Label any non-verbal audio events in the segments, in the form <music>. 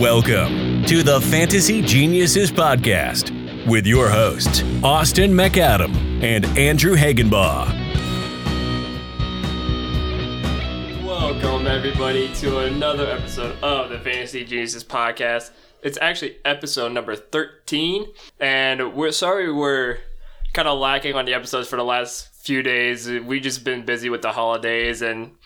Welcome to the Fantasy Geniuses Podcast with your hosts, Austin McAdam and Andrew Hagenbaugh. Welcome, everybody, to another episode of the Fantasy Geniuses Podcast. It's actually episode number 13, and we're sorry we're kind of lacking on the episodes for the last few days. We've just been busy with the holidays and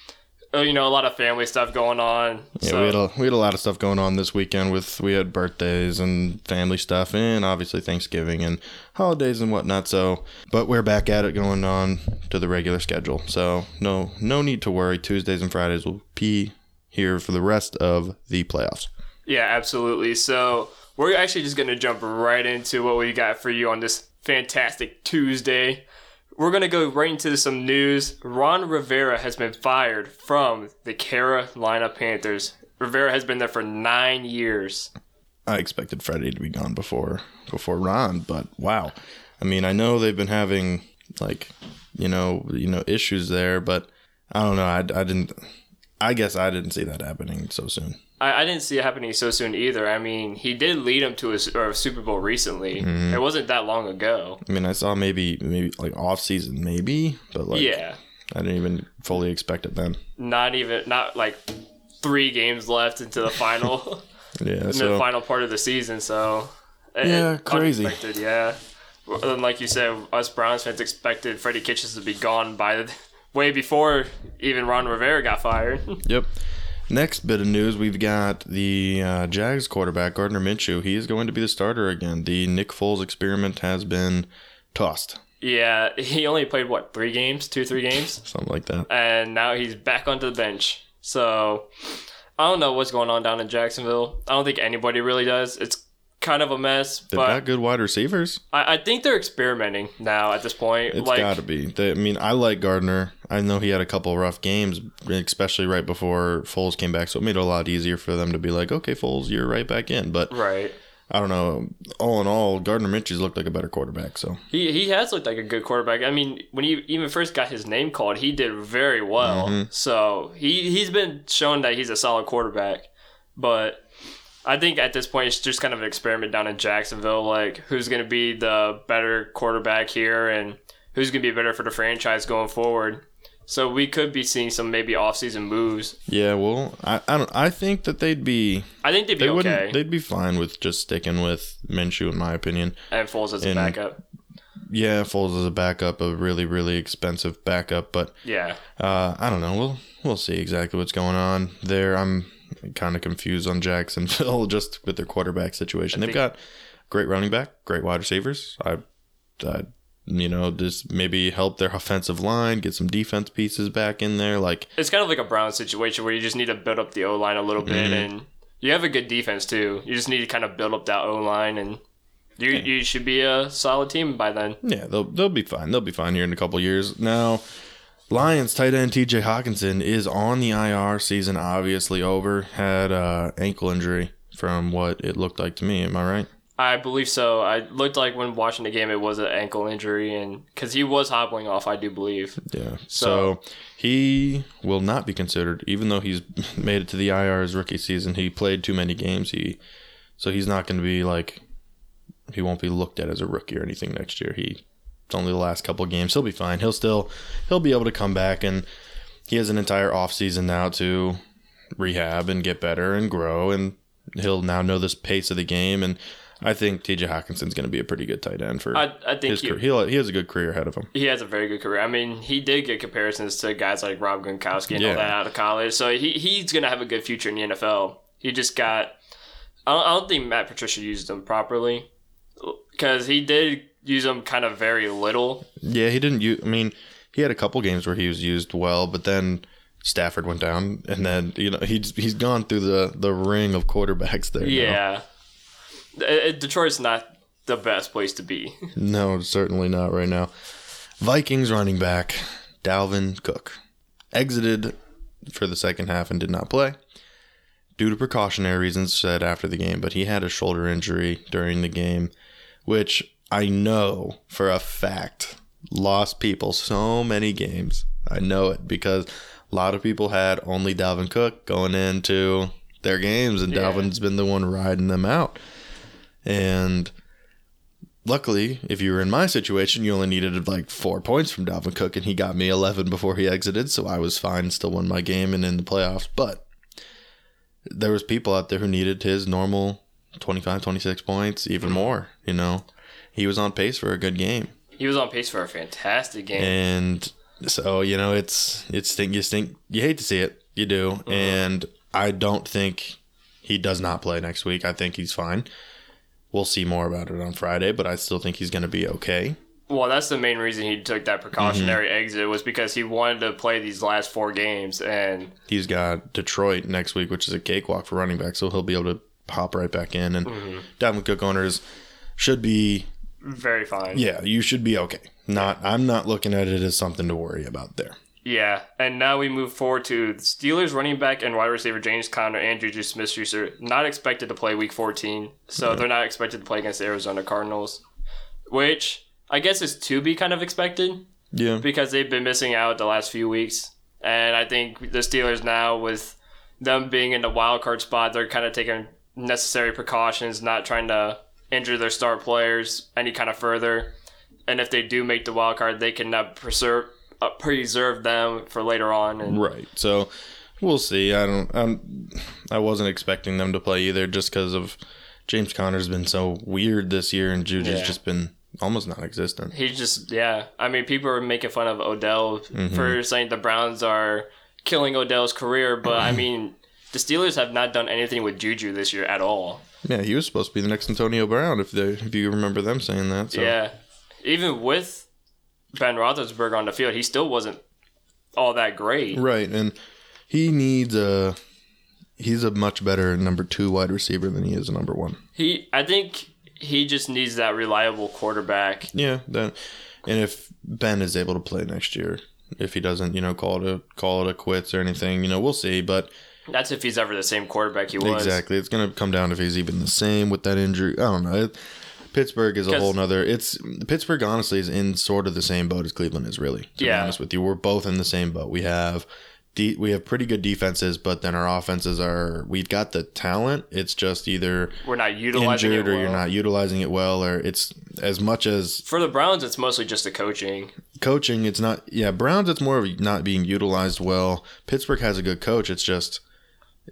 Uh, you know a lot of family stuff going on. Yeah, so- we had a we had a lot of stuff going on this weekend. With we had birthdays and family stuff, and obviously Thanksgiving and holidays and whatnot. So, but we're back at it, going on to the regular schedule. So no no need to worry. Tuesdays and Fridays will be here for the rest of the playoffs. Yeah, absolutely. So we're actually just going to jump right into what we got for you on this fantastic Tuesday. We're going to go right into some news. Ron Rivera has been fired from the Carolina Panthers. Rivera has been there for nine years. I expected Freddie to be gone before before Ron, but wow. I mean, I know they've been having like you know you know issues there, but I don't know. I, I didn't. I guess I didn't see that happening so soon. I, I didn't see it happening so soon either. I mean, he did lead them to a, a Super Bowl recently. Mm-hmm. It wasn't that long ago. I mean, I saw maybe maybe like off season, maybe, but like yeah. I didn't even fully expect it then. Not even, not like three games left into the final. <laughs> <laughs> Yeah, in the final part of the season. So it- Yeah, it- crazy. unexpected, yeah. And like you said, us Browns fans expected Freddie Kitchens to be gone by the, way before even Ron Rivera got fired. <laughs> yep. Next bit of news, we've got the uh, Jags quarterback Gardner Minshew. He is going to be the starter again. The Nick Foles experiment has been tossed, yeah, <laughs> he only played what three games, two three games, <laughs> something like that. and now he's back onto the bench. So I don't know what's going on down in Jacksonville. I don't think anybody really does. It's kind of a mess, They've but got good wide receivers. I, I think they're experimenting now at this point. It's like, got to be. They, I mean, I like Gardner. I know he had a couple rough games, especially right before Foles came back. So it made it a lot easier for them to be like, okay, Foles, you're right back in. But right. I don't know. All in all, Gardner Minshew's looked like a better quarterback. So He he has looked like a good quarterback. I mean, when he even first got his name called, he did very well. Mm-hmm. So he he's been shown that he's a solid quarterback. But I think at this point it's just kind of an experiment down in Jacksonville, like who's going to be the better quarterback here and who's going to be better for the franchise going forward. So we could be seeing some maybe offseason moves. yeah, well, I, I don't. I think that they'd be I think they'd be they okay. They'd be fine with just sticking with Minshew, in my opinion. and Foles as a backup. Yeah, Foles is a backup, a really really expensive backup, but Yeah. uh, I don't know. We'll we'll see exactly what's going on there. I'm kind of confused on Jacksonville <laughs> just with their quarterback situation. They've got great running back, great wide receivers. I, I, you know, just maybe help their offensive line, get some defense pieces back in there. Like, it's kind of like a Brown situation where you just need to build up the O line a little bit, Mm-hmm. and you have a good defense too. You just need to kind of build up that O line, and you you should be a solid team by then. yeah, they'll they'll be fine. They'll be fine here in a couple years. Now, Lions tight end T.J. Hockenson is on the IR. Season obviously over. Had uh, ankle injury from what it looked like to me. Am I right? I believe so. I looked like when watching the game, it was an ankle injury, and because he was hobbling off, I do believe. Yeah. So- So, he will not be considered, even though he's <laughs> made it to the IR his rookie season. He played too many games. He, so he's not going to be like, he won't be looked at as a rookie or anything next year. He, it's only the last couple games. He'll be fine. He'll still, he'll be able to come back, and he has an entire off season now to rehab and get better and grow, and he'll now know this pace of the game. And I think T.J. Hockenson's going to be a pretty good tight end for I I think his he, career. He'll, he has a good career ahead of him. he has a very good career. I mean, he did get comparisons to guys like Rob Gronkowski and all that out of college, so he he's gonna have a good future in the NFL. He just got. I don't, I don't think Matt Patricia used him properly because he did use him kind of very little. Yeah, he didn't use. I mean, he had a couple games where he was used well, but then Stafford went down, and then you know he's he's gone through the the ring of quarterbacks there. Yeah, Uh, Detroit's not the best place to be. <laughs> no, certainly not right now. Vikings running back Dalvin Cook exited for the second half and did not play due to precautionary reasons. Said after the game, but he had a shoulder injury during the game, which I know for a fact lost people so many games. I know it because a lot of people had only Dalvin Cook going into their games, and Yeah. Dalvin's been the one riding them out. And luckily, if you were in my situation, you only needed like four points from Dalvin Cook, and he got me 11 before he exited, so I was fine, still won my game and in the playoffs. But there was people out there who needed his normal 25, 26 points, even mm-hmm. more. You know, he was on pace for a good game. He was on pace for a fantastic game. And so, you know, it's it's stink you stink you hate to see it. You do. And I don't think he does not play next week. I think he's fine. We'll see more about it on Friday, but I still think he's gonna be okay. Well, that's the main reason he took that precautionary Mm-hmm. exit was because he wanted to play these last four games, and He's got Detroit next week, which is a cakewalk for running back, so he'll be able to hop right back in. And Dalvin Cook owners should be very fine. yeah, you should be okay. Not I'm not looking at it as something to worry about there. Yeah, and now we move forward to the Steelers running back and wide receiver James Conner and Juju Smith-Schuster not expected to play Week 14, so they're not expected to play against the Arizona Cardinals, which I guess is to be kind of expected Yeah. because they've been missing out the last few weeks, and I think the Steelers now with them being in the wild card spot, they're kind of taking necessary precautions, not trying to injure their star players any kind of further. And if they do make the wild card, they can uh, preserve uh, preserve them for later on. And Right. So we'll see. I don't. I'm. I wasn't expecting them to play either, just because of James Conner's been so weird this year, and Juju's Yeah. just been almost non-existent. He's just yeah. I mean, people are making fun of Odell Mm-hmm. for saying the Browns are killing Odell's career, but I <clears throat> mean, the Steelers have not done anything with Juju this year at all. Yeah, he was supposed to be the next Antonio Brown, if they, if you remember them saying that. So. Yeah, even with Ben Roethlisberger on the field, he still wasn't all that great. Right, and he needs a. He's a much better number two wide receiver than he is a number one. He, I think, he just needs that reliable quarterback. Yeah, that, and if Ben is able to play next year, if he doesn't, you know, call it a call it a quits or anything, you know, we'll see. But That's if he's ever the same quarterback he was. Exactly. It's going to come down if he's even the same with that injury. I don't know. It, Pittsburgh is a whole nother. It's Pittsburgh. Honestly, is in sort of the same boat as Cleveland is. Really, to be honest with you, we're both in the same boat. We have, de- we have pretty good defenses, but then our offenses are. We've got the talent. It's just either We're not utilizing injured it or well. you're not utilizing it well, or it's as much as For the Browns, it's mostly just the coaching. coaching. It's not. Yeah, Browns. It's more of not being utilized well. Pittsburgh has a good coach. It's just.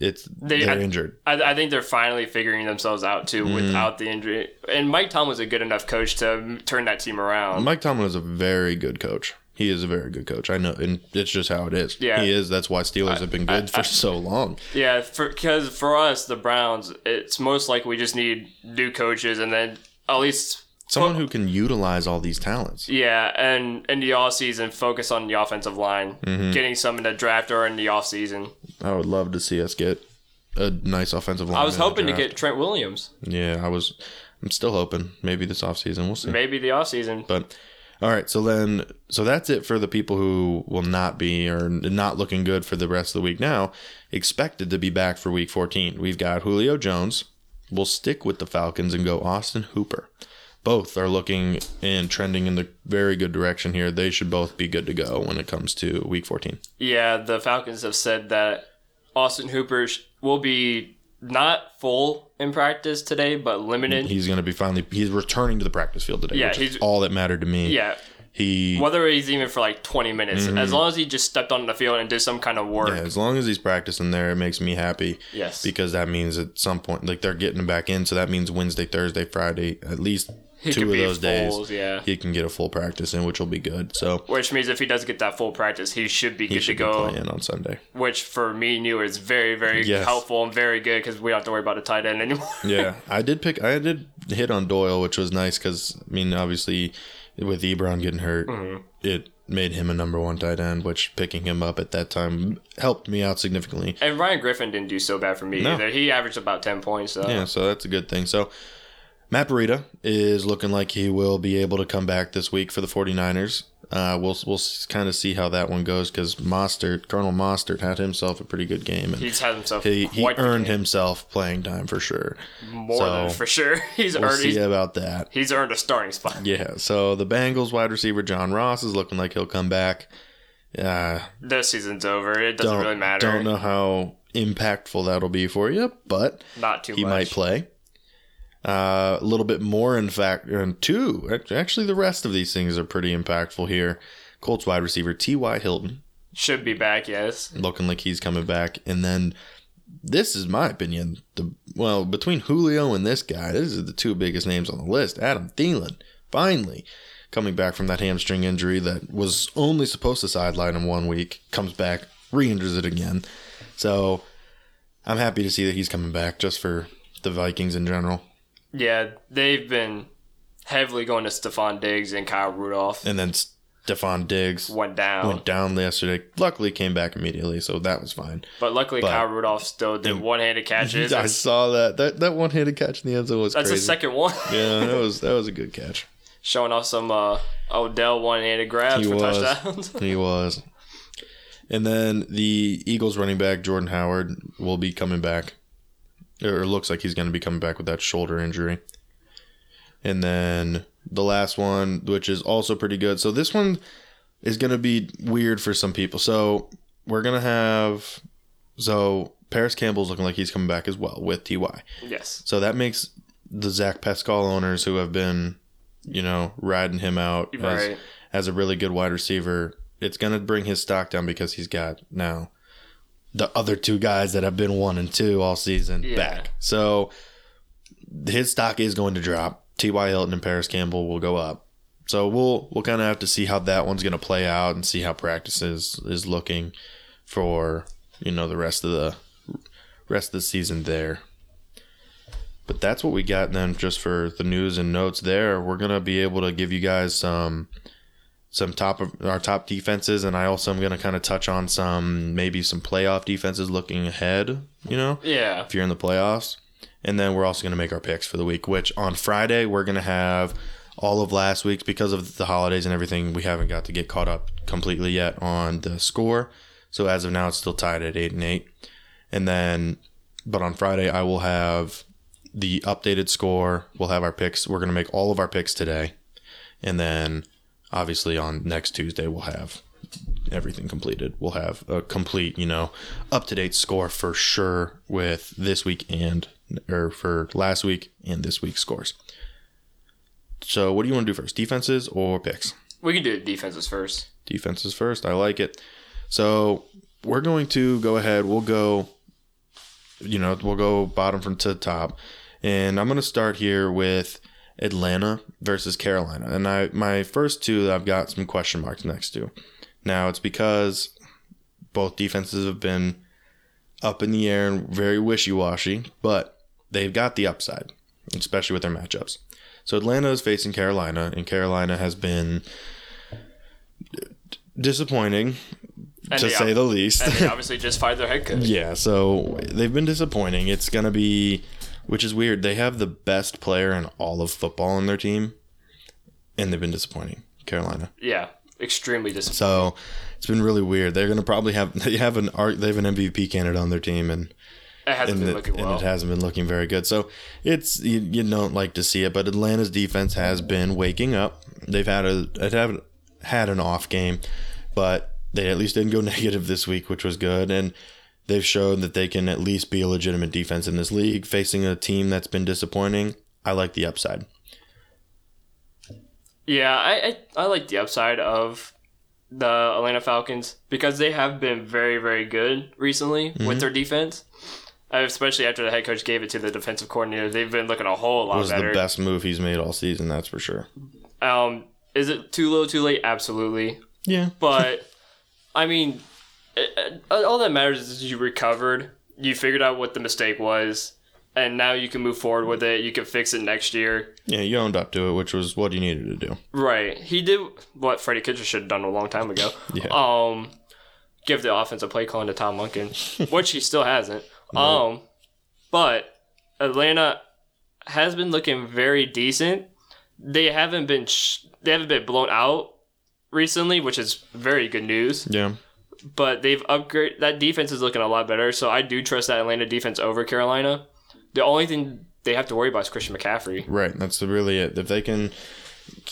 It's They- are I- injured. I, I think they're finally figuring themselves out too Mm-hmm. without the injury. And Mike Tomlin Tomlin's a good enough coach to turn that team around. Mike Tomlin is a very good coach. He is a very good coach. I know, and it's just how it is. Yeah. he is. That's why Steelers have been good for so long. Yeah, because for us, the Browns, it's most like we just need new coaches and then at least Someone who can utilize all these talents. yeah, and in the off season focus on the offensive line, Mm-hmm. getting some in the draft or in the off season. I would love to see us get a nice offensive line. I was in the hoping to get Trent Williams, Yeah, I was. I'm still hoping. Maybe this offseason. We'll see. maybe the off season. But all right, so then so that's it for the people who will not be or not looking good for the rest of the week now. Expected to be back for week 14. We've got Julio Jones. We'll stick with the Falcons and go Austin Hooper. Both are looking and trending in the very good direction here. They should both be good to go when it comes to week 14. Yeah, the Falcons have said that Austin Hooper will be not full in practice today, but limited. He's going to be finally he's returning to the practice field today, Yeah, he's- all that mattered to me. yeah, He whether he's even for like 20 minutes, as long as he just stepped on the field and did some kind of work. Mm-hmm. Yeah, as long as he's practicing there, it makes me happy. Yes. Because that means at some point, like they're getting him back in, so that means Wednesday, Thursday, Friday, at least He two of those days, yeah. he can get a full practice in, which will be good. So Which means if he does get that full practice, he should be he good to should be go. playing on Sunday. Which for me, and you is very, very Yes. helpful and very good because we don't have to worry about a tight end anymore. <laughs> Yeah, I did pick. I did hit on Doyle, which was nice because I mean, obviously, with Ebron getting hurt, Mm-hmm. it made him a number one tight end, which picking him up at that time helped me out significantly. and Ryan Griffin didn't do so bad for me No. either. He averaged about 10 points. So. Yeah, so that's a good thing. So Matt Breida is looking like he will be able to come back this week for the 49ers. Uh, we'll we'll kind of see how that one goes because Mostert, Colonel Mostert, had himself a pretty good game, and He's had himself he, he earned himself playing time for sure. more so than for sure. <laughs> He's We'll earned see about that. he's earned a starting spot. Yeah, so the Bengals wide receiver John Ross is looking like he'll come back. Uh, This season's over. It doesn't really matter. I don't know how impactful that'll be for you, but Not too he much. might play. Uh, a little bit more, in fact, and two. Actually, the rest of these things are pretty impactful here. Colts wide receiver T.Y. Hilton Should be back, yes. looking like he's coming back, and then this is my opinion. The well between Julio and this guy, these are the two biggest names on the list. Adam Thielen finally coming back from that hamstring injury that was only supposed to sideline him one week, comes back, re-injures it again. So I'm happy to see that he's coming back just for the Vikings in general. Yeah, they've been heavily going to Stefon Diggs and Kyle Rudolph. And then Stefon Diggs Went down. went down yesterday. Luckily came back immediately, so that was fine. but luckily, but- Kyle Rudolph still did one handed <laughs> catches. I saw that. That that one handed catch in the end zone was that's crazy. the second one. <laughs> Yeah, that was that was a good catch. Showing off some uh, Odell one handed grabs He for was. touchdowns. He <laughs> was. And then the Eagles running back Jordan Howard will be coming back. Or it looks like he's going to be coming back with that shoulder injury. And then the last one, which is also pretty good. So this one is going to be weird for some people. So we're going to have. So Parris Campbell's looking like he's coming back as well with TY. yes. So that makes the Zach Pascal owners who have been, you know, riding him out as, as a really good wide receiver, it's going to bring his stock down because he's got now the other two guys that have been one and two all season Yeah. back. So his stock is going to drop. T.Y. Hilton and Parris Campbell will go up. So we'll we'll kind of have to see how that one's going to play out and see how practice is, is looking for you know the rest of the rest of the season there. But that's what we got then just for the news and notes there. We're gonna be able to give you guys some some top of our top defenses and I also am gonna kind of touch on some maybe some playoff defenses looking ahead, you know, Yeah. if you're in the playoffs. And then we're also gonna make our picks for the week, which on Friday we're gonna have all of last week's because of the holidays and everything, we haven't got to get caught up completely yet on the score. So as of now it's still tied at eight and eight. And then but on Friday I will have the updated score. We'll have our picks. We're going to make all of our picks today. And then obviously on next Tuesday, we'll have everything completed. We'll have a complete, you know, up to date score for sure with this week and, or for last week and this week's scores. So what do you want to do first? Defenses or picks? We can do defenses first. Defenses first. I like it. So we're going to go ahead. We'll go, you know, we'll go bottom from to top. And I'm going to start here with Atlanta versus Carolina. And I my first two I've got some question marks next to. Now it's because both defenses have been up in the air and very wishy-washy, but they've got the upside, especially with their matchups. So Atlanta is facing Carolina, and Carolina has been disappointing And to say ob- the least. And they obviously just fired their head coach. <laughs> yeah, so they've been disappointing. It's gonna be, which is weird. They have the best player in all of football on their team, and they've been disappointing. Carolina. Yeah. Extremely disappointing. So it's been really weird. They're gonna probably have <laughs> they have an they have an MVP candidate on their team, and It hasn't and, been it, looking and well. it hasn't been looking very good. So it's you, you don't like to see it, but Atlanta's defense has been waking up. They've had a it haven't had an off game, but they at least didn't go <laughs> negative this week, which was good. And they've shown that they can at least be a legitimate defense in this league, facing a team that's been disappointing. I like the upside. Yeah, I, I I like the upside of the Atlanta Falcons because they have been very very good recently Mm-hmm. with their defense. Uh, Especially after the head coach gave it to the defensive coordinator, they've been looking a whole lot better. was better. the best move he's made all season, that's for sure. Um, is it too little, too late? Absolutely, Yeah. but I mean, it, it- all that matters is you recovered, you figured out what the mistake was, and now you can move forward with it. You can fix it next year. Yeah, you owned up to it, which was what you needed to do. Right. He did what Freddie Kitchens should have done a long time ago. <laughs> Yeah. Um, give the offensive play calling to Tom Lunkin, <laughs> which he still hasn't. Um, but Atlanta has been looking very decent. They haven't been sh- they haven't been blown out recently, which is very good news. Yeah. But they've upgraded that defense is looking a lot better. So I do trust that Atlanta defense over Carolina. The only thing they have to worry about is Christian McCaffrey. Right. That's really it. If they can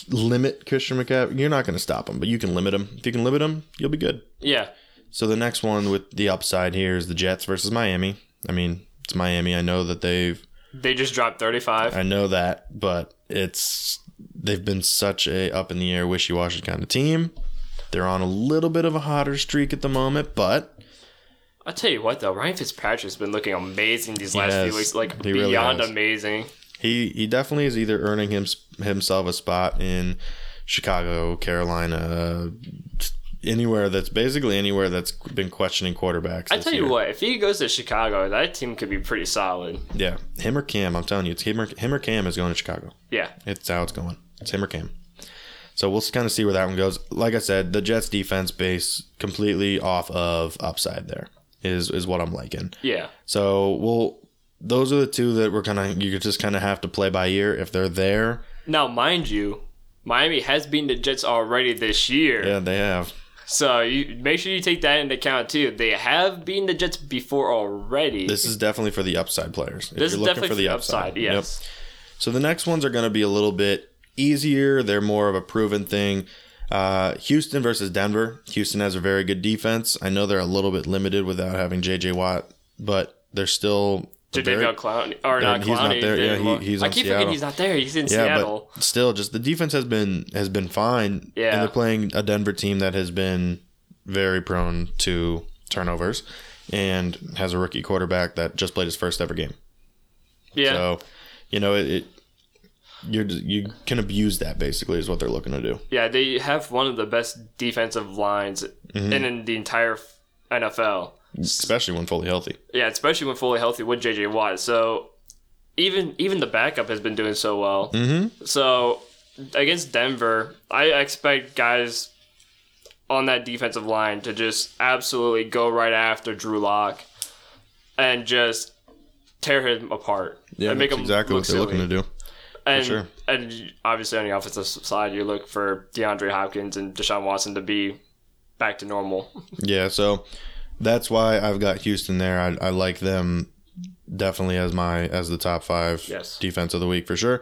limit Christian McCaffrey, you're not going to stop him, but you can limit him. If you can limit him, you'll be good. Yeah. So the next one with the upside here is the Jets versus Miami. I mean, it's Miami. I know that they've They just dropped 35. I know that, but it's they've been such a up in the air, wishy washy kind of team. They're on a little bit of a hotter streak at the moment, but I'll tell you what, though, Ryan Fitzpatrick's been looking amazing these last few weeks. Like, He really beyond amazing. he he definitely is either earning him, himself a spot in Chicago, Carolina, anywhere that's basically anywhere that's been questioning quarterbacks. I tell you year. what, if he goes to Chicago, that team could be pretty solid. yeah, him or Cam. I'm telling you, it's him or, him or Cam is going to Chicago. Yeah. It's how it's going. It's him or Cam. So we'll kind of see where that one goes. Like I said, the Jets defense base completely off of upside there is is what I'm liking. Yeah. So we'll those are the two that we're kind of you just kind of have to play by ear. If they're there, Now, mind you, Miami has beaten the Jets already this year. yeah, they have. So you make sure you take that into account too. They have beaten the Jets before already. This is definitely for the upside players. If This you're is looking definitely for the upside. Yep. Yes. So the next ones are going to be a little bit easier. They're more of a proven thing. Uh, Houston versus Denver. Houston has a very good defense. I know they're a little bit limited without having J.J. Watt, but they're still Jadeveon Clowney or not he's not there. Yeah, he- he's I keep Seattle. forgetting he's not there. He's in yeah, Seattle. but still, just the defense has been has been fine. Yeah. and they're playing a Denver team that has been very prone to turnovers and has a rookie quarterback that just played his first ever game. yeah. So, you know, it, it you you can abuse that basically is what they're looking to do. Yeah, they have one of the best defensive lines Mm-hmm. in, in the entire NFL. especially when fully healthy. Yeah, especially when fully healthy with JJ Watt. So even even the backup has been doing so well. Mm-hmm. So against Denver, I expect guys on that defensive line to just absolutely go right after Drew Lock and just tear him apart. Yeah, and make that's him exactly what they're looking to do. And, sure. and obviously on the offensive side, you look for DeAndre Hopkins and Deshaun Watson to be back to normal. Yeah, so that's why I've got Houston there. I, I like them definitely as my as the top five Yes. defense of the week for sure.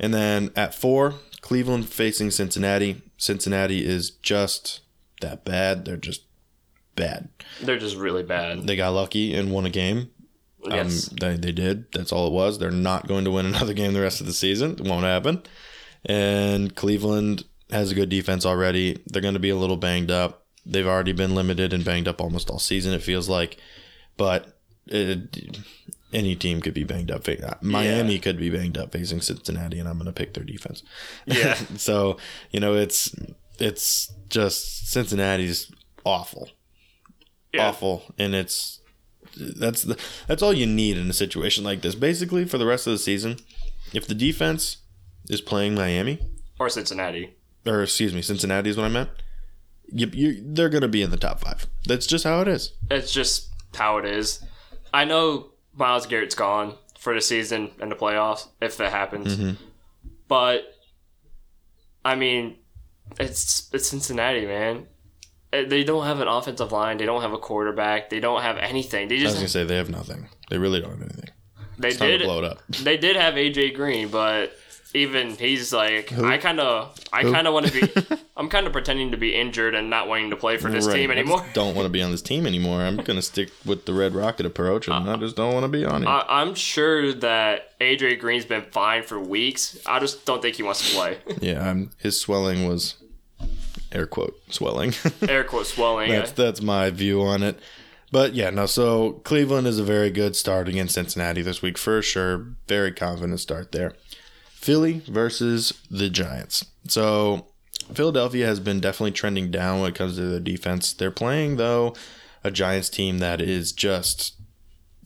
And then at four, Cleveland facing Cincinnati. Cincinnati is just that bad. They're just bad. They're just really bad. They got lucky and won a game. Yes. Um, they, they did. That's all it was. They're not going to win <laughs> another game the rest of the season. It won't happen. And Cleveland has a good defense already. They're going to be a little banged up. They've already been limited and banged up almost all season, it feels like. But it, any team could be banged up. Miami could be banged up facing Cincinnati, and I'm going to pick their defense. Yeah. <laughs> so, you know, it's it's just Cincinnati's awful Yeah. awful and it's that's the that's all you need in a situation like this basically for the rest of the season if the defense is playing miami Or Cincinnati. or excuse me cincinnati is what i meant you, you, they're going to be in the top five that's just how it is It's just how it is. I know Myles Garrett's gone for the season and the playoffs if that happens. Mm-hmm. But I mean, it's it's Cincinnati, man. Uh, They don't have an offensive line. They don't have a quarterback. They don't have anything. They i was just to say they have nothing they really don't have anything they it's did blow it up <laughs> they did have AJ Green, but even he's like I kind of I kind of want to be <laughs> I'm kind of pretending to be injured and not wanting to play for this Right. team I just anymore. don't want to be on this team anymore i'm going <laughs> to stick with the red rocket approach and i just don't want to be on it I, I'm sure that AJ Green's been fine for weeks. I just don't think he wants to play. yeah I'm, his swelling was air quote swelling <laughs> Air quote swelling. That's that's my view on it. But yeah, no. So Cleveland is a very good start against Cincinnati this week for sure. Very confident start there. Philly versus the Giants. So Philadelphia has been definitely trending down when it comes to their defense. They're playing though a Giants team that is just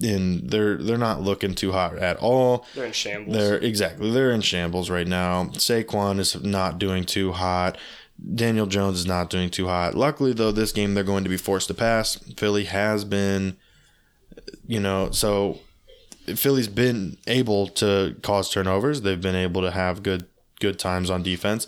in they're they're not looking too hot at all. They're in shambles. They're exactly they're in shambles right now. Saquon is not doing too hot. Daniel Jones is not doing too hot. Luckily though, this game they're going to be forced to pass. Philly has been, you know, so Philly's been able to cause turnovers. They've been able to have good good times on defense.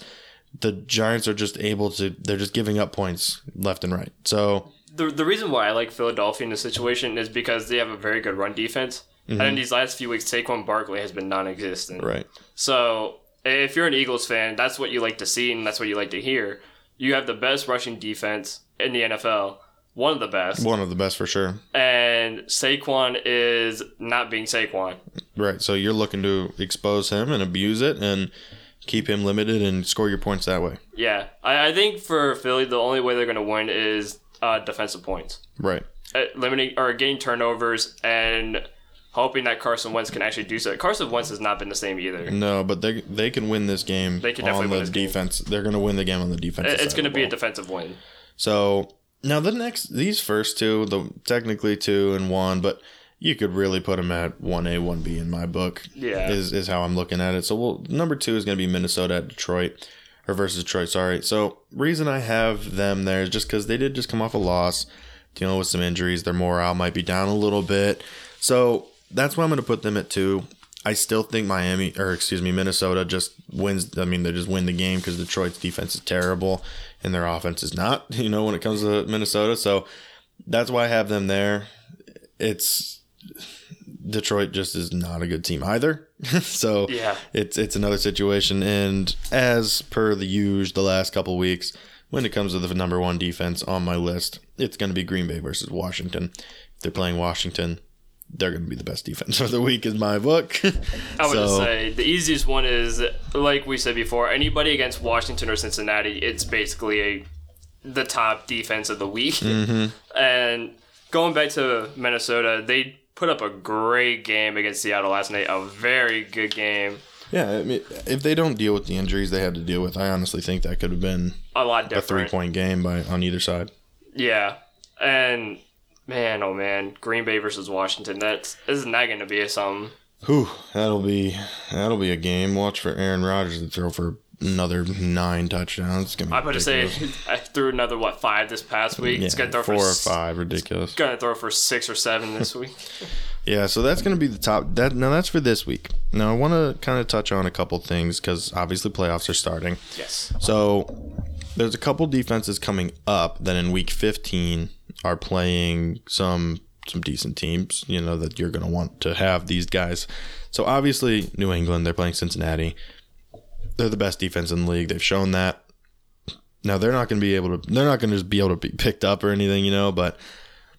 The Giants are just able to. They're just giving up points left and right. So the, the reason why I like Philadelphia in this situation is because they have a very good run defense. And mm-hmm. in these last few weeks, Saquon Barkley has been non existent. right, So if you're an Eagles fan, that's what you like to see and that's what you like to hear. You have the best rushing defense in the NFL one of the best, One of the best for sure. and Saquon is not being Saquon. Right. So you're looking to expose him and abuse it and keep him limited and score your points that way. Yeah, I, I think for Philly, the only way they're going to win is uh, defensive points, Right. uh, limiting or getting turnovers and hoping that Carson Wentz can actually do so. Carson Wentz has not been the same either. No, but they they can win this game They can on definitely the win this game. defense. They're going to win the game on the defense. It's going to be a defensive win. So now the next, these first two, the technically two and one, but you could really put them at one A, one B in my book. Yeah. is is how I'm looking at it. So we'll, number two is going to be Minnesota at Detroit, or versus Detroit. Sorry. So reason I have them there is just because they did just come off a loss, dealing with some injuries. Their morale might be down a little bit. So that's why I'm going to put them at two. I still think Miami, or excuse me, Minnesota just wins. I mean, they just win the game because Detroit's defense is terrible and their offense is not, <laughs> you know, when it comes to Minnesota. So that's why I have them there. It's Detroit just is not a good team either. <laughs> so Yeah. it's it's another situation. And as per the usual, the last couple weeks, when it comes to the number one defense on my list, it's going to be Green Bay versus Washington. If they're playing Washington, they're going to be the best defense <laughs> of the week, is my book. I would So- say the easiest one is like we said before. Anybody against Washington or Cincinnati, it's basically a the top defense of the week. Mm-hmm. And going back to Minnesota, they put up a great game against Seattle last night. A very good game. Yeah, I mean, if they don't deal with the injuries they had to deal with, I honestly think that could have been A lot different. a three point game by on either side. Yeah, and man, oh man, Green Bay versus Washington. That's isn't that going to be a something? Whew, that'll be that'll be a game. Watch for Aaron Rodgers to throw for another nine touchdowns. Gonna I'm about to say. I threw another what five this past week. yeah, it's gonna throw four for or five, ridiculous. Gonna throw for six or seven this week. <laughs> Yeah, so that's going to be the top. That now that's for this week. Now I want to kind of touch on a couple things because obviously playoffs are starting. yes. So there's a couple defenses coming up that in week 15 are playing some some decent teams. You know that you're going to want to have these guys. So obviously New England, they're playing Cincinnati. They're the best defense in the league. They've shown that. Now they're not going to be able to. They're not going to just be able to be picked up or anything, you know. But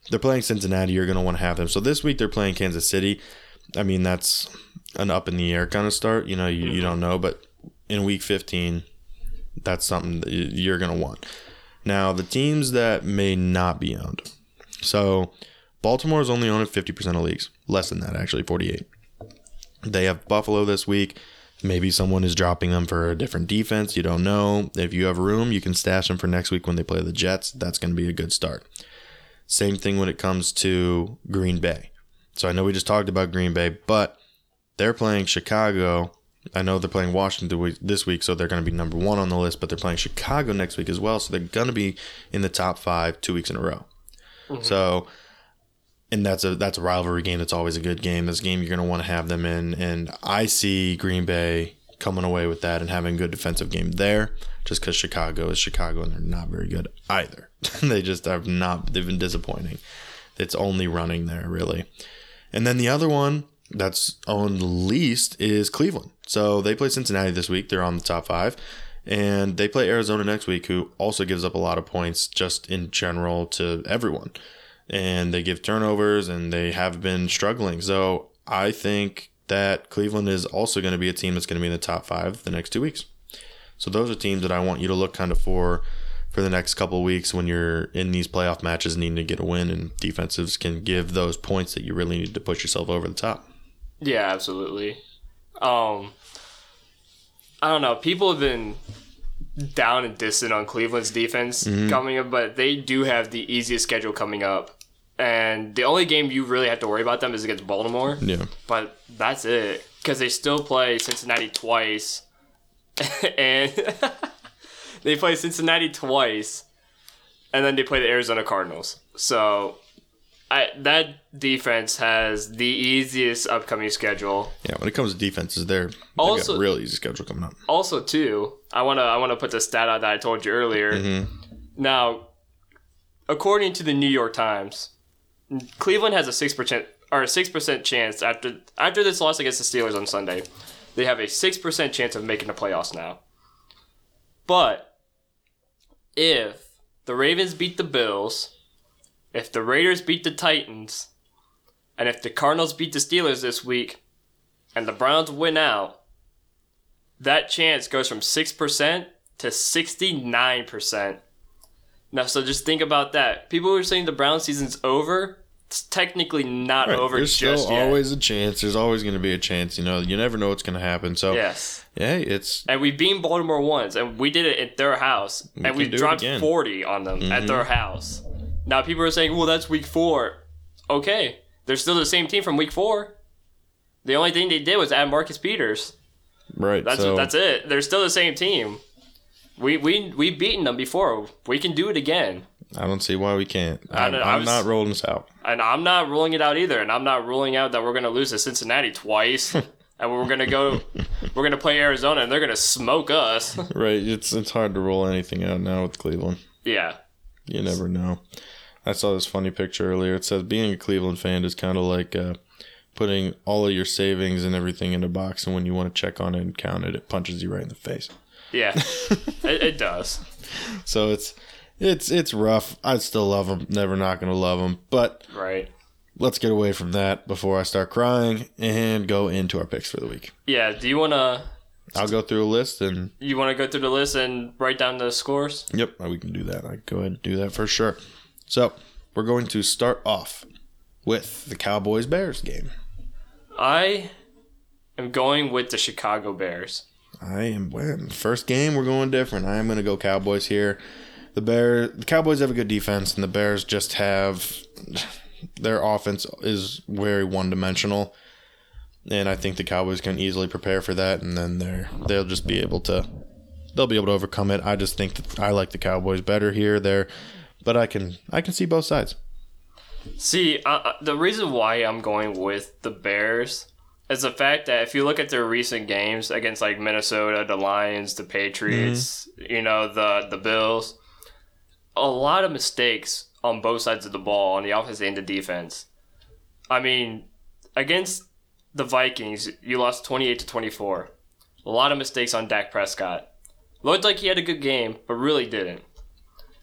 they're playing Cincinnati. You're going to want to have them. So this week they're playing Kansas City. I mean that's an up in the air kind of start. You know, you, you don't know, but in week 15, that's something that you're going to want. Now, the teams that may not be owned. So, Baltimore is only owned at 50% of leagues. Less than that, actually, 48. They have Buffalo this week. Maybe someone is dropping them for a different defense. You don't know. If you have room, you can stash them for next week when they play the Jets. That's going to be a good start. Same thing when it comes to Green Bay. So I know we just talked about Green Bay, but they're playing Chicago. I know they're playing Washington this week, so they're going to be number one on the list, but they're playing Chicago next week as well. So they're going to be in the top five two weeks in a row. Mm-hmm. So, and that's a that's a rivalry game. That's always a good game. This game you're going to want to have them in, and I see Green Bay coming away with that and having a good defensive game there. Just because Chicago is Chicago and they're not very good either. <laughs> they just have not. They've been disappointing. It's only running there really. And then the other one that's owned least is Cleveland. So they play Cincinnati this week. They're on the top five. And they play Arizona next week, who also gives up a lot of points just in general to everyone. And they give turnovers and they have been struggling. So I think that Cleveland is also going to be a team that's going to be in the top five the next two weeks. So those are teams that I want you to look kind of for for the next couple of weeks when you're in these playoff matches needing to get a win and defensives can give those points that you really need to push yourself over the top. Yeah, absolutely. Um, I don't know. People have been down and distant on Cleveland's defense coming up, but they do have the easiest schedule coming up. And the only game you really have to worry about them is against Baltimore. Yeah. But that's it. Because they still play Cincinnati twice. <laughs> and <laughs> they play Cincinnati twice. And then they play the Arizona Cardinals. So I, that defense has the easiest upcoming schedule. Yeah, when it comes to defenses, they're Also- got a real easy schedule coming up. Also, too, I wanna I wanna put the stat out that I told you earlier. Mm-hmm. Now, according to the New York Times, Cleveland has a six percent or a six percent chance after after this loss against the Steelers on Sunday. They have a six percent chance of making the playoffs now. But if the Ravens beat the Bills if the Raiders beat the Titans, and if the Cardinals beat the Steelers this week, and the Browns win out, that chance goes from 6% to 69%. Now, so just think about that. People were saying the Brown season's over. It's technically not Right, over There's just still yet. always a chance. There's always going to be a chance. You know, you never know what's going to happen. So yes. yeah, it's And we beat Baltimore once, and we did it at their house, and we do it dropped. Mm-hmm. 40 on them at their house. Now people are saying, well, that's week four. Okay, they're still the same team from week four. The only thing they did was add Marcus Peters. right. That's so that's it. They're still the same team. We we we beaten them before. We can do it again. I don't see why we can't. I'm, I was- not rolling this out. And I'm not ruling it out either. And I'm not ruling out that we're gonna lose to Cincinnati twice. <laughs> and we're gonna go we're gonna play Arizona and they're gonna smoke us. <laughs> Right. It's it's hard to roll anything out now with Cleveland. yeah. You never know. I saw this funny picture earlier. It says being a Cleveland fan is kind of like uh, putting all of your savings and everything in a box, and when you want to check on it and count it, it punches you right in the face. Yeah. <laughs> it, it does. So it's it's it's rough. I still love them. Never not gonna love them. But Right. let's get away from that before I start crying and go into our picks for the week. Yeah. Do you wanna I'll go through a list and you wanna go through the list and write down the scores? Yep, we can do that. I go ahead and do that for sure. So we're going to start off with the Cowboys Bears game. I am going with the Chicago Bears. I am well, first game. We're going different. I am going to go Cowboys here. The Bear, the Cowboys have a good defense, and the Bears just have their offense is very one dimensional. And I think the Cowboys can easily prepare for that, and then they're they'll just be able to they'll be able to overcome it. I just think that I like the Cowboys better here, there, but I can I can see both sides. See, uh, uh, the reason why I'm going with the Bears is the fact that if you look at their recent games against like Minnesota, the Lions, the Patriots, you know, the the Bills, a lot of mistakes on both sides of the ball on the offense and the defense. I mean, against the Vikings, you lost 28 to 24. A lot of mistakes on Dak Prescott. Looked like he had a good game, but really didn't.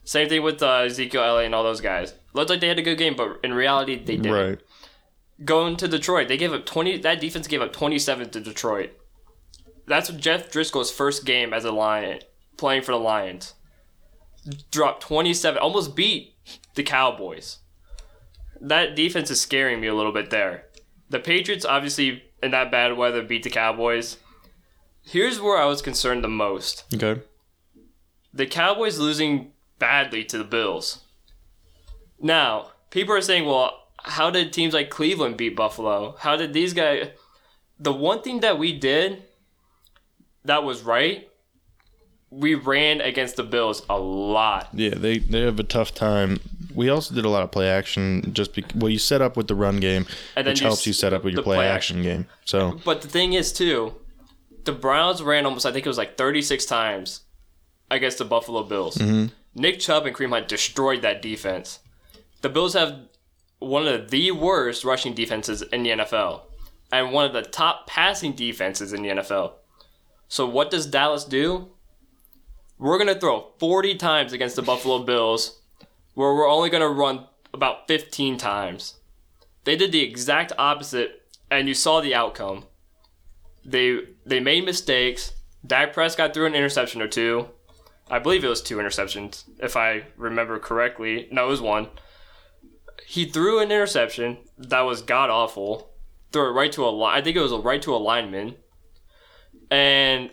Same thing with uh, Ezekiel Elliott and all those guys. Looked like they had a good game, but in reality, they didn't. Right. Going to Detroit, they gave up 20. That defense gave up 27 to Detroit. That's Jeff Driskel's first game as a Lion, playing for the Lions. Dropped 27, almost beat the Cowboys. That defense is scaring me a little bit there. The Patriots, obviously, in that bad weather, beat the Cowboys. Here's where I was concerned the most Okay. the Cowboys losing badly to the Bills. Now, people are saying, well, how did teams like Cleveland beat Buffalo? How did these guys. The one thing that we did that was right, we ran against the Bills a lot. Yeah, they they have a tough time. We also did a lot of play action. Just be, well, you set up with the run game, And then which you helps s- you set up with your play, play action game. So But the thing is, too, the Browns ran almost, I think it was like 36 times against the Buffalo Bills. Mm-hmm. Nick Chubb and Kareem Hunt destroyed that defense. The Bills have one of the worst rushing defenses in the NFL and one of the top passing defenses in the NFL. So, what does Dallas do? We're going to throw 40 times against the Buffalo Bills, where we're only going to run about 15 times. They did the exact opposite, and you saw the outcome. They they made mistakes. Dak Prescott threw an interception or two. I believe it was two interceptions, if I remember correctly. No, it was one. He threw an interception that was god awful. Threw it right to a line. I think it was a right to a lineman. And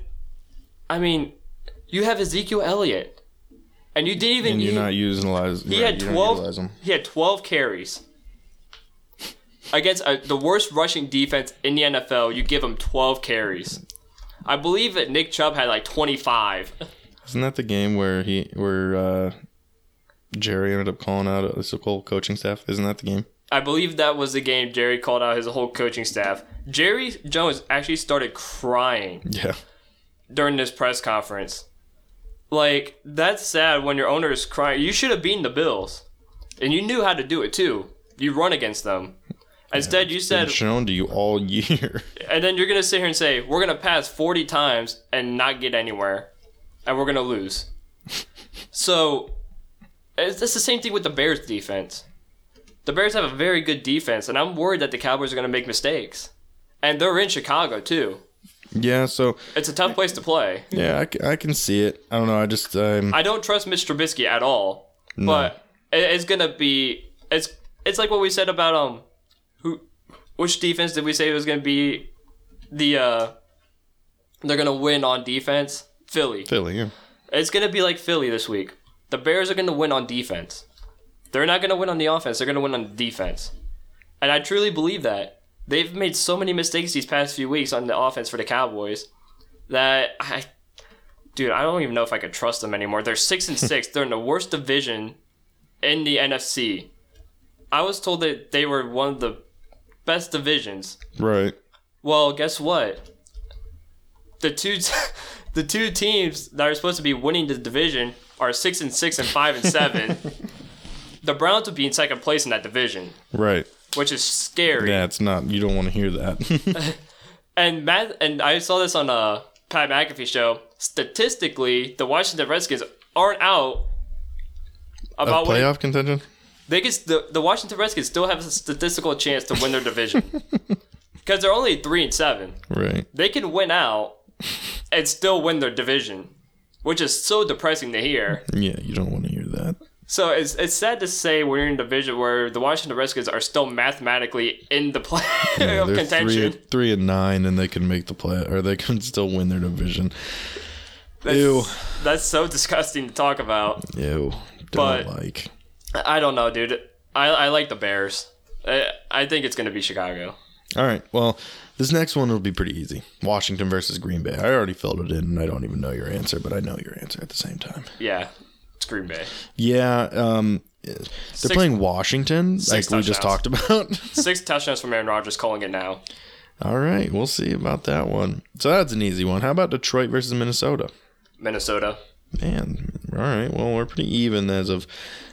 I mean, you have Ezekiel Elliott, and you didn't even. and you're you- not using a. Of, he right, had you don't utilize twelve. He had twelve carries against uh, the worst rushing defense in the NFL. You give him twelve carries. I believe that Nick Chubb had like twenty five. Isn't that the game where he where uh, Jerry ended up calling out his whole coaching staff? Isn't that the game? I believe that was the game Jerry called out his whole coaching staff. Jerry Jones actually started crying Yeah. during this press conference. Like that's sad when your owner is crying. You should have beaten the Bills, and you knew how to do it too. You run against them. Instead, you Been said shown to you all <laughs> year. And then you're gonna sit here and say we're gonna pass 40 times and not get anywhere, and we're gonna lose. so it's, it's the same thing with the Bears defense. the Bears have a very good defense, and I'm worried that the Cowboys are going to make mistakes. And they're in Chicago too. Yeah, so It's a tough place to play. yeah, I can see it. I don't know. I just um, I don't trust Mitch Trubisky at all. No. But it, it's gonna be it's it's like what we said about um who which defense did we say was gonna be the uh they're gonna win on defense? Philly. Philly. Yeah. It's gonna be like Philly this week. The Bears are gonna win on defense. They're not gonna win on the offense. They're gonna win on defense, and I truly believe that. They've made so many mistakes these past few weeks on the offense for the Cowboys that I, dude, I don't even know if I could trust them anymore. They're six and six. They're in the worst division in the NFC. I was told that they were one of the best divisions. Right. Well, guess what? The two, <laughs> the two teams that are supposed to be winning the division are six and six and five and seven. <laughs> the Browns would be in second place in that division, Right. which is scary. Yeah, it's not. You don't want to hear that. <laughs> <laughs> And Matt and I saw this on a Pat McAfee show. Statistically, the Washington Redskins aren't out Of about winning- playoff contention. They can the the Washington Redskins still have a statistical chance to win their division because they're only three and seven. Right. they can win out and still win their division, which is so depressing to hear. Yeah, you don't want to hear that. So it's it's sad to say we're in a division where the Washington Redskins are still mathematically in the play of <laughs> They're contention. three, three and nine, and they can make the play, or they can still win their division. That's, Ew. That's so disgusting to talk about. Ew. Don't But- like. I don't know, dude. I I like the Bears. I, I think it's gonna be Chicago. All right. Well, this next one will be pretty easy. Washington versus Green Bay. I already filled it in, and I don't even know your answer, but I know your answer at the same time. Yeah, it's Green Bay. Yeah. Um, they're Six- playing Washington, like six we just talked about. <laughs> Six touchdowns from Aaron Rodgers, calling it now. All right, we'll see about that one. So that's an easy one. How about Detroit versus Minnesota? Minnesota. Man, all right. Well, we're pretty even as of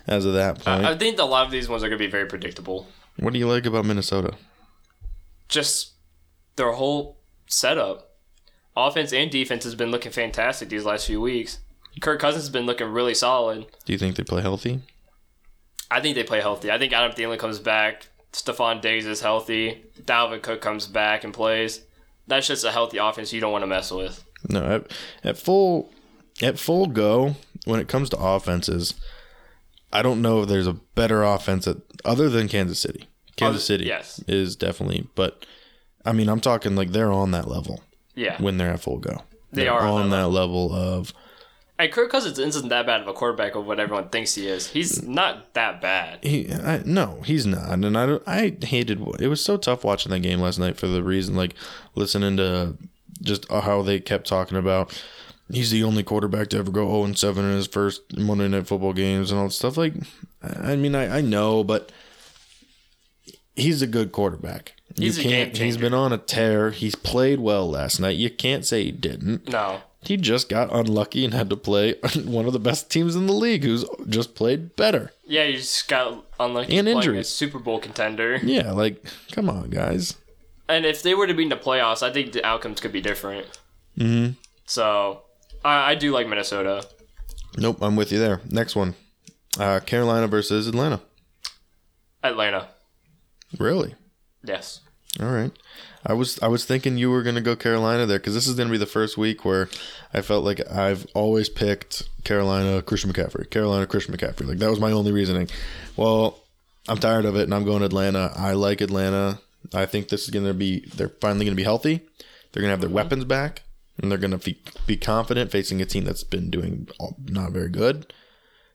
as of that point. I think a lot of these ones are gonna be very predictable. what do you like about Minnesota? Just their whole setup, offense and defense has been looking fantastic these last few weeks. Kirk Cousins has been looking really solid. Do you think they play healthy? I think they play healthy. I think Adam Thielen comes back. Stefon Diggs is healthy. Dalvin Cook comes back and plays. That's just a healthy offense you don't want to mess with. No, at, at full at full go when it comes to offenses, I don't know if there's a better offense at, other than Kansas City. Kansas Other- City yes. is definitely, but I mean, I'm talking like they're on that level Yeah. when they're at full go. They They're are on that that level of And Kirk Cousins isn't that bad of a quarterback of what everyone thinks he is. He's not that bad. He, I, no, he's not, and I. I hated. It was so tough watching that game last night for the reason, like listening to just how they kept talking about. He's the only quarterback to ever go zero and seven in his first Monday Night Football games and all that stuff. Like, I I mean, I, I know, but he's a good quarterback. He's a you game can't. He's been on a tear. He's played well last night. You can't say he didn't. No. He just got unlucky and had to play <laughs> one of the best teams in the league, who's just played better. Yeah, you just got unlucky And a. Super Bowl contender. Yeah, like, come on, guys. And if they were to be in the playoffs, I think the outcomes could be different. Mm-hmm. So I, I do like Minnesota. Nope, I'm with you there. Next one. Uh, Carolina versus Atlanta. Atlanta. Really? Yes. All right. I was I was thinking you were gonna go Carolina there because this is gonna be the first week where I felt like I've always picked Carolina Christian McCaffrey, Carolina Christian McCaffrey. Like that was my only reasoning. Well, I'm tired of it and I'm going to Atlanta. I like Atlanta. I think this is gonna be they're finally gonna be healthy. They're gonna have their mm-hmm. weapons back and they're gonna be, be confident facing a team that's been doing all- not very good.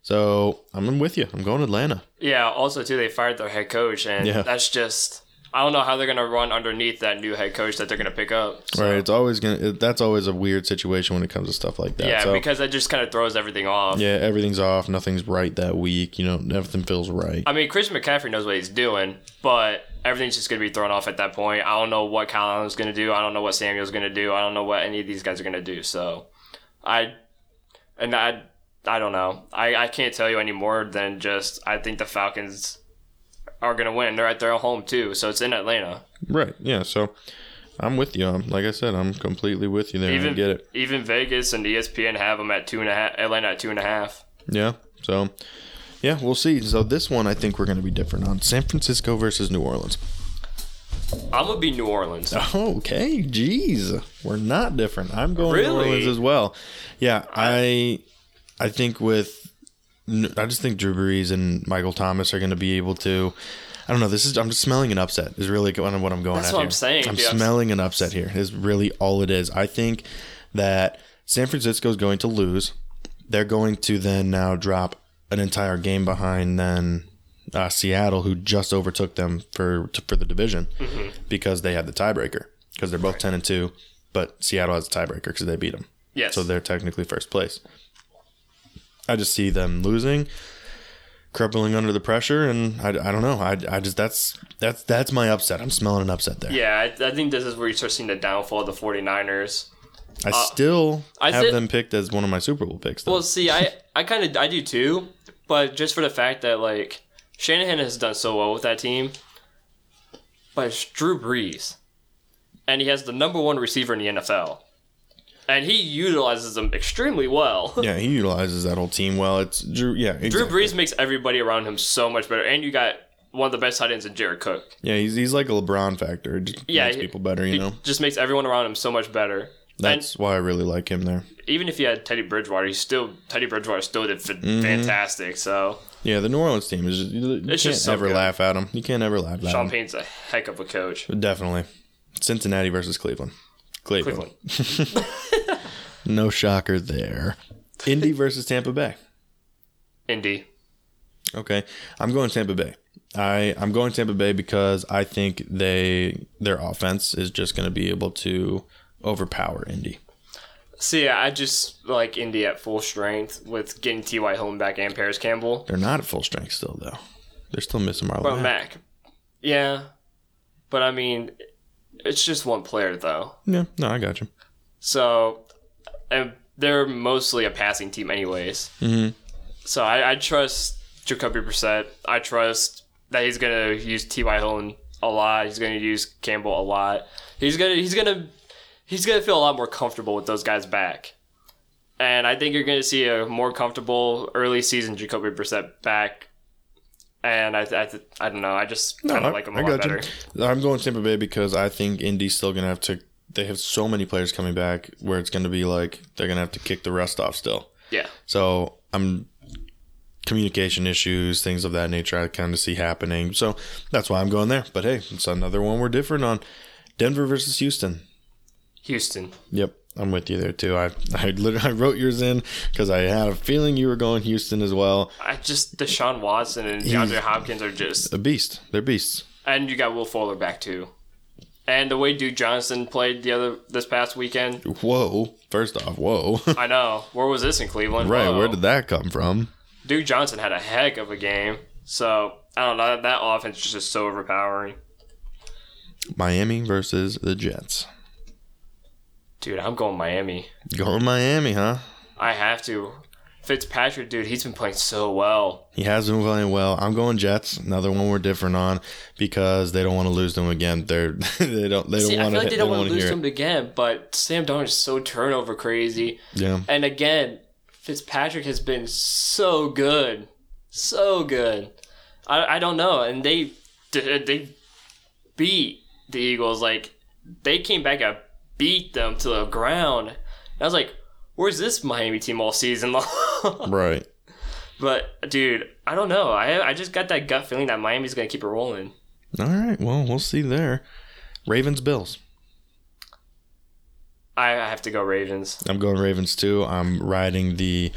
So I'm with you. I'm going to Atlanta. Yeah. Also, too, they fired their head coach, and Yeah. that's just I don't know how they're gonna run underneath that new head coach that they're gonna pick up. So, Right. It's always gonna. It, that's always a weird situation when it comes to stuff like that. Yeah, So, because that just kind of throws everything off. yeah, everything's off. Nothing's right that week. You know, everything feels right. I mean, Chris McCaffrey knows what he's doing, but everything's just going to be thrown off at that point. I don't know what Allen's going to do. I don't know what Samuel's going to do. I don't know what any of these guys are going to do. So, I, and I, I don't know. I, I can't tell you any more than just I think the Falcons are going to win. They're at their home too, so it's in Atlanta. Right. Yeah. So I'm with you. I'm, like I said, I'm completely with you there. I Even get it. Even Vegas and ESPN have them at two and a half. Atlanta at two and a half. Yeah. So Yeah, we'll see. So this one, I think we're going to be different on San Francisco versus New Orleans. I'm gonna be New Orleans. <laughs> Okay, jeez, we're not different. I'm going New Orleans as well. Yeah, I, I think with, I just think Drew Brees and Michael Thomas are going to be able to. I don't know. This is I'm just smelling an upset. Is really what I'm what I'm going That's at what here. I'm saying, I'm dude. Smelling an upset here. Is really all it is. I think that San Francisco is going to lose. They're going to then now drop an entire game behind then uh, Seattle, who just overtook them for to, for the division Mm-hmm. because they had the tiebreaker because they're both ten and two, but Seattle has a tiebreaker because they beat them, Yes. so they're technically first place. I just see them losing, crumbling under the pressure, and I, I don't know. I, I just that's that's that's my upset. I'm smelling an upset there. yeah, I, I think this is where you start seeing the downfall of the 49ers. I uh, still I have them picked as one of my Super Bowl picks. Though. Well, see, I I kind of I do too, but just for the fact that like Shanahan has done so well with that team, but it's Drew Brees, and he has the number one receiver in the NFL, and he utilizes them extremely well. <laughs> yeah, he utilizes that whole team well. It's Drew. Yeah, Drew exactly. Brees makes everybody around him so much better, and you got one of the best tight ends in Jared Cook. Yeah, he's he's like a LeBron factor. It just Yeah, makes he- people better. You He know, just makes everyone around him so much better. that's why I really like him there. even if you had Teddy Bridgewater, he still Teddy Bridgewater still did f- Mm-hmm. fantastic. So Yeah, the New Orleans team is just you, can't so ever good. laugh at him. You can't ever laugh at Sean him. Payne's a heck of a coach. Definitely, Cincinnati versus Cleveland. Cleveland. Cleveland. <laughs> No shocker there. Indy <laughs> versus Tampa Bay. Indy. Okay, I'm going Tampa Bay. I I'm going Tampa Bay because I think they their offense is just going to be able to overpower Indy. See, I just like Indy at full strength with getting T.Y. Hilton back and Parris Campbell. They're not at full strength still though. They're still missing Marlon. But Mack. Mac. Yeah. But I mean, it's just one player, though. Yeah, no, I got you. So, and they're mostly a passing team, anyways. Mhm. So I, I trust Jacoby Brissett. I trust that he's gonna use T.Y. Hilton a lot. He's gonna use Campbell a lot. He's gonna he's gonna he's gonna feel a lot more comfortable with those guys back. And I think you're gonna see a more comfortable early season Jacoby Brissett back. And I I, I don't know. I just kind of like him a lot better. you. I'm going Tampa Bay because I think Indy's still gonna have to. They have so many players coming back where it's gonna be like they're gonna have to kick the rest off still. Yeah. So I'm communication issues, things of that nature. I kind of see happening. So that's why I'm going there. But hey, it's another one we're different on. Denver versus Houston. Houston. Yep, I'm with you there too. I <laughs> I literally I wrote yours in because I had a feeling you were going Houston as well. I just Deshaun Watson and DeAndre Hopkins are just A beast. They're beasts. and you got Will Fuller back too. And the way Duke Johnson played the other this past weekend, Whoa. First off, whoa. <laughs> I know. Where was this in Cleveland? right. Whoa. Where did that come from? Duke Johnson had a heck of a game. So I don't know. That offense is just so overpowering. Miami versus the Jets. Dude, I'm going Miami. Going Miami, huh? I have to. Fitzpatrick, dude, he's been playing so well. He has been playing well. I'm going Jets. Another one we're different on because they don't want to lose them again. They're <laughs> they don't they don't See, I feel like to they don't want to lose them again, but Sam Darnold is so turnover crazy. Yeah. And again, Fitzpatrick has been so good, so good. I, I don't know, and they they beat the Eagles like they came back and beat them to the ground. And I was like, "Where's this Miami team all season <laughs> long?" Right. but dude, I don't know. I I just got that gut feeling that Miami's gonna keep it rolling. All right. Well, we'll see there. Ravens Bills. I, I have to go Ravens. I'm going Ravens too. I'm riding the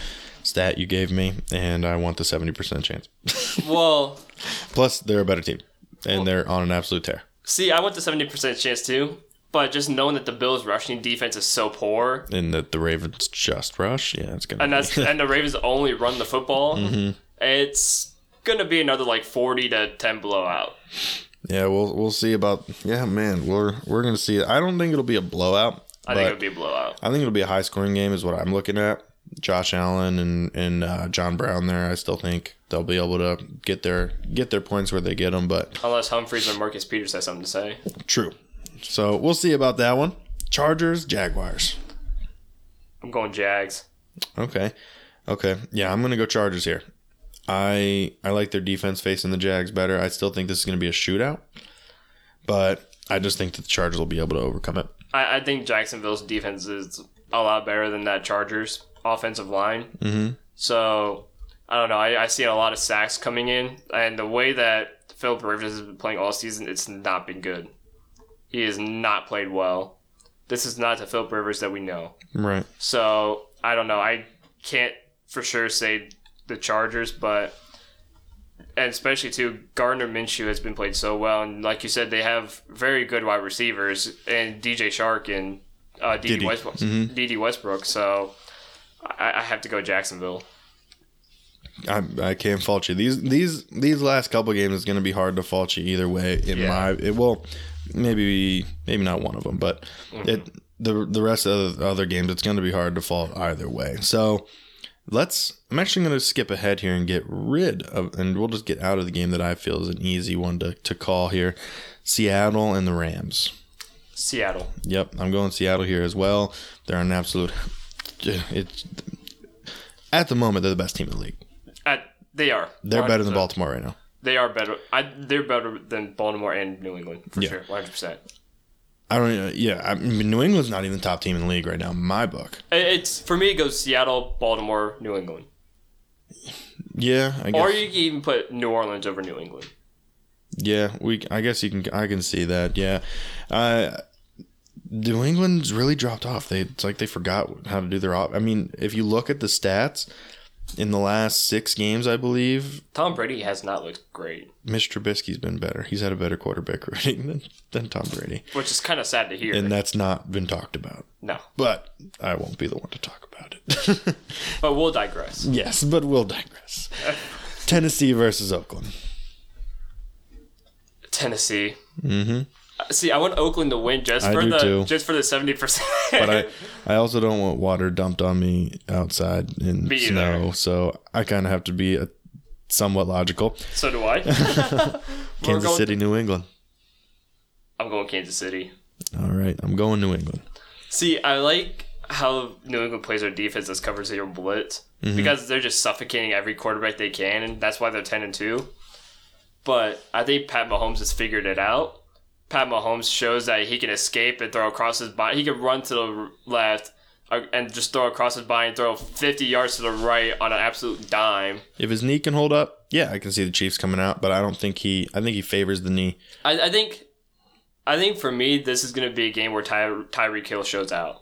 stat you gave me, and I want the 70% chance. <laughs> well, Plus, they're a better team, and they're on an absolute tear. see, I want the seventy percent chance too. But just knowing that the Bills' rushing defense is so poor, And that the Ravens just rush. Yeah, it's gonna. and that's and the Ravens only run the football, <laughs> Mm-hmm. it's gonna be another like forty to ten blowout. yeah, we'll we'll see about. Yeah, man, we're we're gonna see it. I don't think it'll be a blowout. I think it would be a blowout. I think it'll be a high scoring game, is what I'm looking at. Josh Allen and and uh, John Brown there. I still think they'll be able to get their get their points where they get them, but Unless Humphreys or Marcus Peters has something to say. true. So we'll see about that one. Chargers, Jaguars. I'm going Jags. Okay. Okay. Yeah, I'm going to go Chargers here. I I like their defense facing the Jags better. I still think this is going to be a shootout, but I just think that the Chargers will be able to overcome it. I, I think Jacksonville's defense is a lot better than that Chargers offensive line. Mm-hmm. So I don't know. I, I see a lot of sacks coming in, and the way that Philip Rivers has been playing all season, it's not been good. He has not played well. This is not the Philip Rivers that we know. Right. So I don't know. I can't for sure say the Chargers, but and especially too, Gardner Minshew has been played so well, and like you said, they have very good wide receivers and DJ Chark and uh, Dede. Westbrook. Mhm. Dede Westbrook. So I, I have to go Jacksonville. I, I can't fault you. These these these last couple games is going to be hard to fault you either way. In Yeah. my it will maybe maybe not one of them, but it the the rest of the other games it's going to be hard to fall either way. So let's. I'm actually going to skip ahead here and get rid of, and we'll just get out of the game that I feel is an easy one to to call here. Seattle and the Rams. Seattle. Yep, I'm going Seattle here as well. They're an absolute. <sighs> It's at the moment they're the best team in the league. Uh, they are. They're better than Baltimore right now. They are better. I, they're better than Baltimore and New England for Yeah. sure. 100. percent I don't. even- Yeah, I mean, New England's not even the top team in the league right now. My book. It's for me. It goes Seattle, Baltimore, New England, Yeah, I guess. or you can even put New Orleans over New England. yeah, we. I guess you can. I can see that. Yeah, uh, New England's really dropped off. They. It's like they forgot how to do their. Op- I mean, if you look at the stats in the last six games, I believe Tom Brady has not looked great, Mitch Trubisky's been better. He's had a better quarterback <laughs> rating than, than Tom Brady, which is kind of sad to hear. and that's not been talked about. no, But I won't be the one to talk about it. <laughs> but we'll digress. yes, but we'll digress. <laughs> Tennessee versus Oakland. Tennessee. Mm-hmm. See, I want Oakland to win just I for the too. just for the seventy percent. But I, <laughs> I also don't want water dumped on me outside in Me either. snow, so I kind of have to be a, somewhat logical. so do I. <laughs> Kansas City, New England. I'm going Kansas City. All right, I'm going New England. See, I like how New England plays their defense as cover zero blitz Mm-hmm. because they're just suffocating every quarterback they can, and that's why they're ten and two. But I think Pat Mahomes has figured it out. Pat Mahomes shows that he can escape and throw across his body. He can run to the left uh, and just throw across his body and throw 50 yards to the right on an absolute dime. If his knee can hold up, yeah, I can see the Chiefs coming out, but I don't think he. I think he favors the knee. I, I think, I think for me, this is going to be a game where Ty, Tyreek Hill shows out.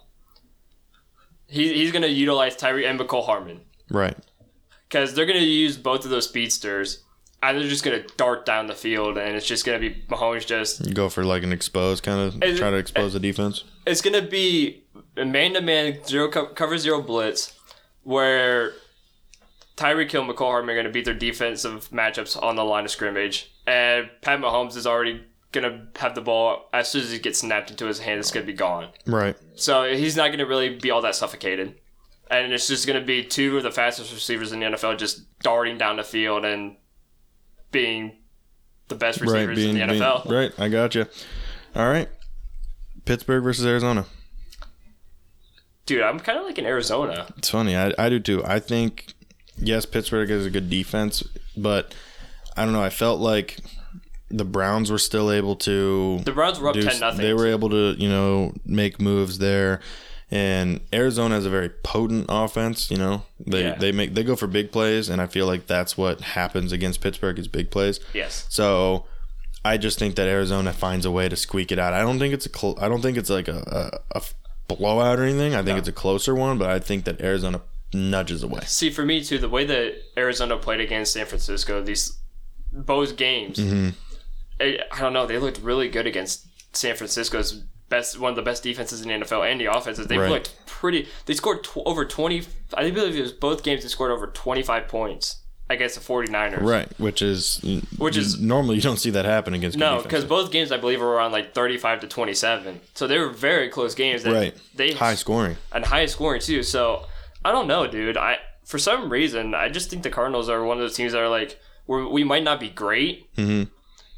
He, he's going to utilize Tyreek and Mecole Hardman Right. because they're going to use both of those speedsters. And they're just going to dart down the field, and it's just going to be Mahomes just Go for like an exposed kind of try to expose the defense. it's gonna be a man to man zero co- cover zero blitz, where Tyreek Hill and Mecole Hardman are gonna beat their defensive matchups on the line of scrimmage, and Pat Mahomes is already gonna have the ball as soon as it gets snapped into his hand. It's gonna be gone. Right. So he's not gonna really be all that suffocated, and it's just gonna be two of the fastest receivers in the NFL just darting down the field and being the best Right. receivers Being, in the being- NFL. right. I got you. All right. Pittsburgh versus Arizona. Dude, I'm kind of like in Arizona. It's funny. I, I do too. I think yes, Pittsburgh has a good defense, but I don't know. I felt like the Browns were still able to The Browns were up ten nothing. They were able to you know make moves there, and Arizona has a very potent offense. You know they Yeah. they make they go for big plays, and I feel like that's what happens against Pittsburgh is big plays. yes. So. I just think that Arizona finds a way to squeak it out. I don't think it's a cl- I don't think it's like a, a, a blowout or anything. I think it's a closer one, but I think that Arizona nudges away. See, for me too, the way that Arizona played against San Francisco, these both games, Mm-hmm. I, I don't know, they looked really good against San Francisco's best, one of the best defenses in the NFL, and the offenses. They Right. looked pretty. They scored tw- over twenty. I believe it was both games. They scored over twenty five points against the 49ers. Right, which is Which is- normally you don't see that happen against good No, because both games I believe were around like thirty-five to twenty-seven, so they were very close games. That right They high scoring. and high scoring too. So I don't know, dude. I for some reason I just think the Cardinals are one of those teams that are like we're, we might not be great, Mhm.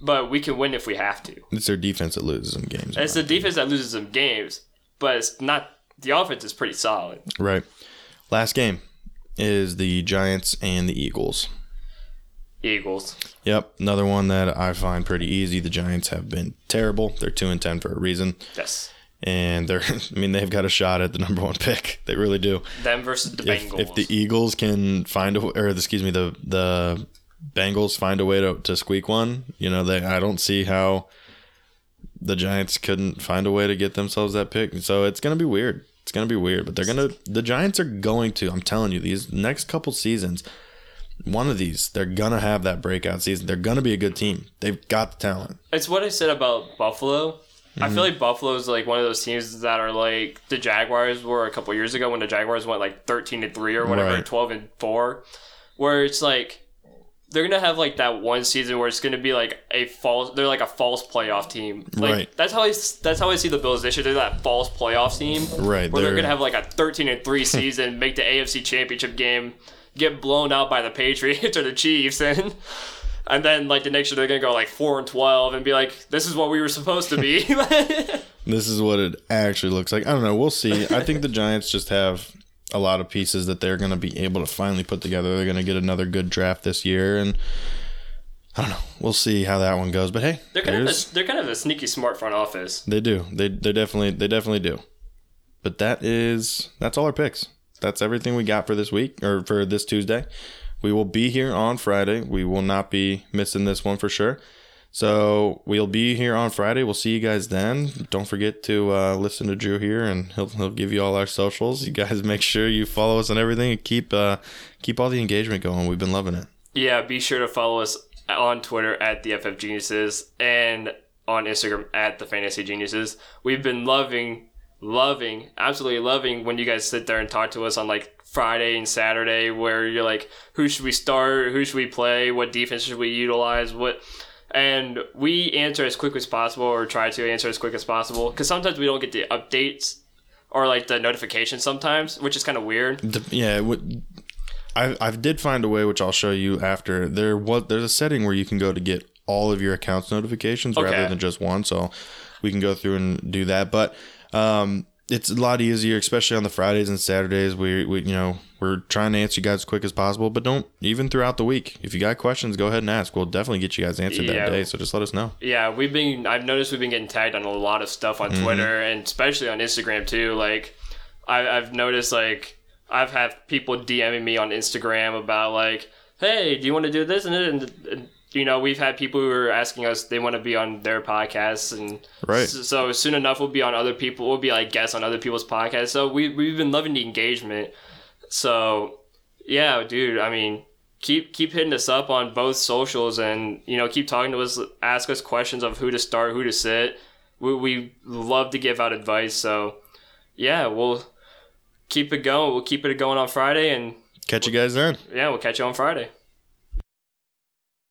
But we can win if we have to. It's their defense that loses some games. It's the defense that loses some games, but it's not. The offense is pretty solid. right. Last game is the Giants and the Eagles. Eagles. Yep, another one that I find pretty easy. The Giants have been terrible. They're two and ten for a reason, Yes. and they're. <laughs> I mean, they've got a shot at the number one pick. They really do. Them versus the If, Bengals. if the Eagles can find a, or excuse me, the the Bengals find a way to, to squeak one, you know, they I don't see how the Giants couldn't find a way to get themselves that pick. So it's gonna be weird. It's gonna be weird, but they're gonna. The Giants are going to. I'm telling you, these next couple seasons, one of these, they're gonna have that breakout season. They're gonna be a good team. They've got the talent. It's what I said about Buffalo. I Mm-hmm. feel like Buffalo's like one of those teams that are like the Jaguars were a couple years ago when the Jaguars went like thirteen to three or whatever, Right. twelve and four, where it's like they're gonna have like that one season where it's gonna be like a false. They're like a false playoff mm. team. Like Right. that's how I that's how I see the Bills this year. They're that false playoff team. Right, Where they're, they're- gonna have like a thirteen and three <laughs> season, make the AFC Championship game, get blown out by the Patriots <laughs> or the Chiefs, and. And then, like the next year, they're gonna go like four and twelve, and be like, "This is what we were supposed to be." <laughs> This is what it actually looks like. I don't know. We'll see. I think the Giants just have a lot of pieces that they're going to be able to finally put together. They're going to get another good draft this year, and I don't know. We'll see how that one goes. But hey, they're kind of a, they're kind of a sneaky smart front office. they do. They they definitely they definitely do. But that is that's all our picks. That's everything we got for this week or for this Tuesday. We will be here on Friday. We will not be missing this one for sure. So we'll be here on Friday. We'll see you guys then. Don't forget to uh, listen to Drew here, and he'll he'll give you all our socials. You guys <laughs> make sure you follow us on everything and keep uh, keep all the engagement going. We've been loving it. Yeah, be sure to follow us on Twitter at the FF Geniuses and on Instagram at the Fantasy Geniuses. We've been loving, loving, absolutely loving when you guys sit there and talk to us on like Friday and Saturday, where you're like, who should we start? Who should we play? What defense should we utilize? What and we answer as quick as possible or try to answer as quick as possible because sometimes we don't get the updates or like the notifications sometimes which is kind of weird The, yeah, would- I I did find a way, which I'll show you after. There was there's a setting where you can go to get all of your accounts notifications Okay. rather than just one. So we can go through and do that. But um, it's a lot easier, especially on the Fridays and Saturdays. We, we you know we're trying to answer you guys as quick as possible, but don't even throughout the week. If you got questions, go ahead and ask. We'll definitely get you guys answered Yeah. that day. So just let us know. Yeah, we've been. I've noticed we've been getting tagged on a lot of stuff on mm-hmm. Twitter and especially on Instagram too. Like, I, I've noticed like I've had people DMing me on Instagram about like, hey, do you want to do this and it? And, and you know, we've had people who are asking us they want to be on their podcasts and Right. So, so soon enough, we'll be on other people. We'll be like guests on other people's podcasts. So we we've been loving the engagement. So yeah, dude. I mean, keep keep hitting us up on both socials, and you know, keep talking to us. Ask us questions of who to start, who to sit. We we love to give out advice. So yeah, we'll keep it going. We'll keep it going on Friday, and Catch you guys then. yeah, we'll catch you on Friday.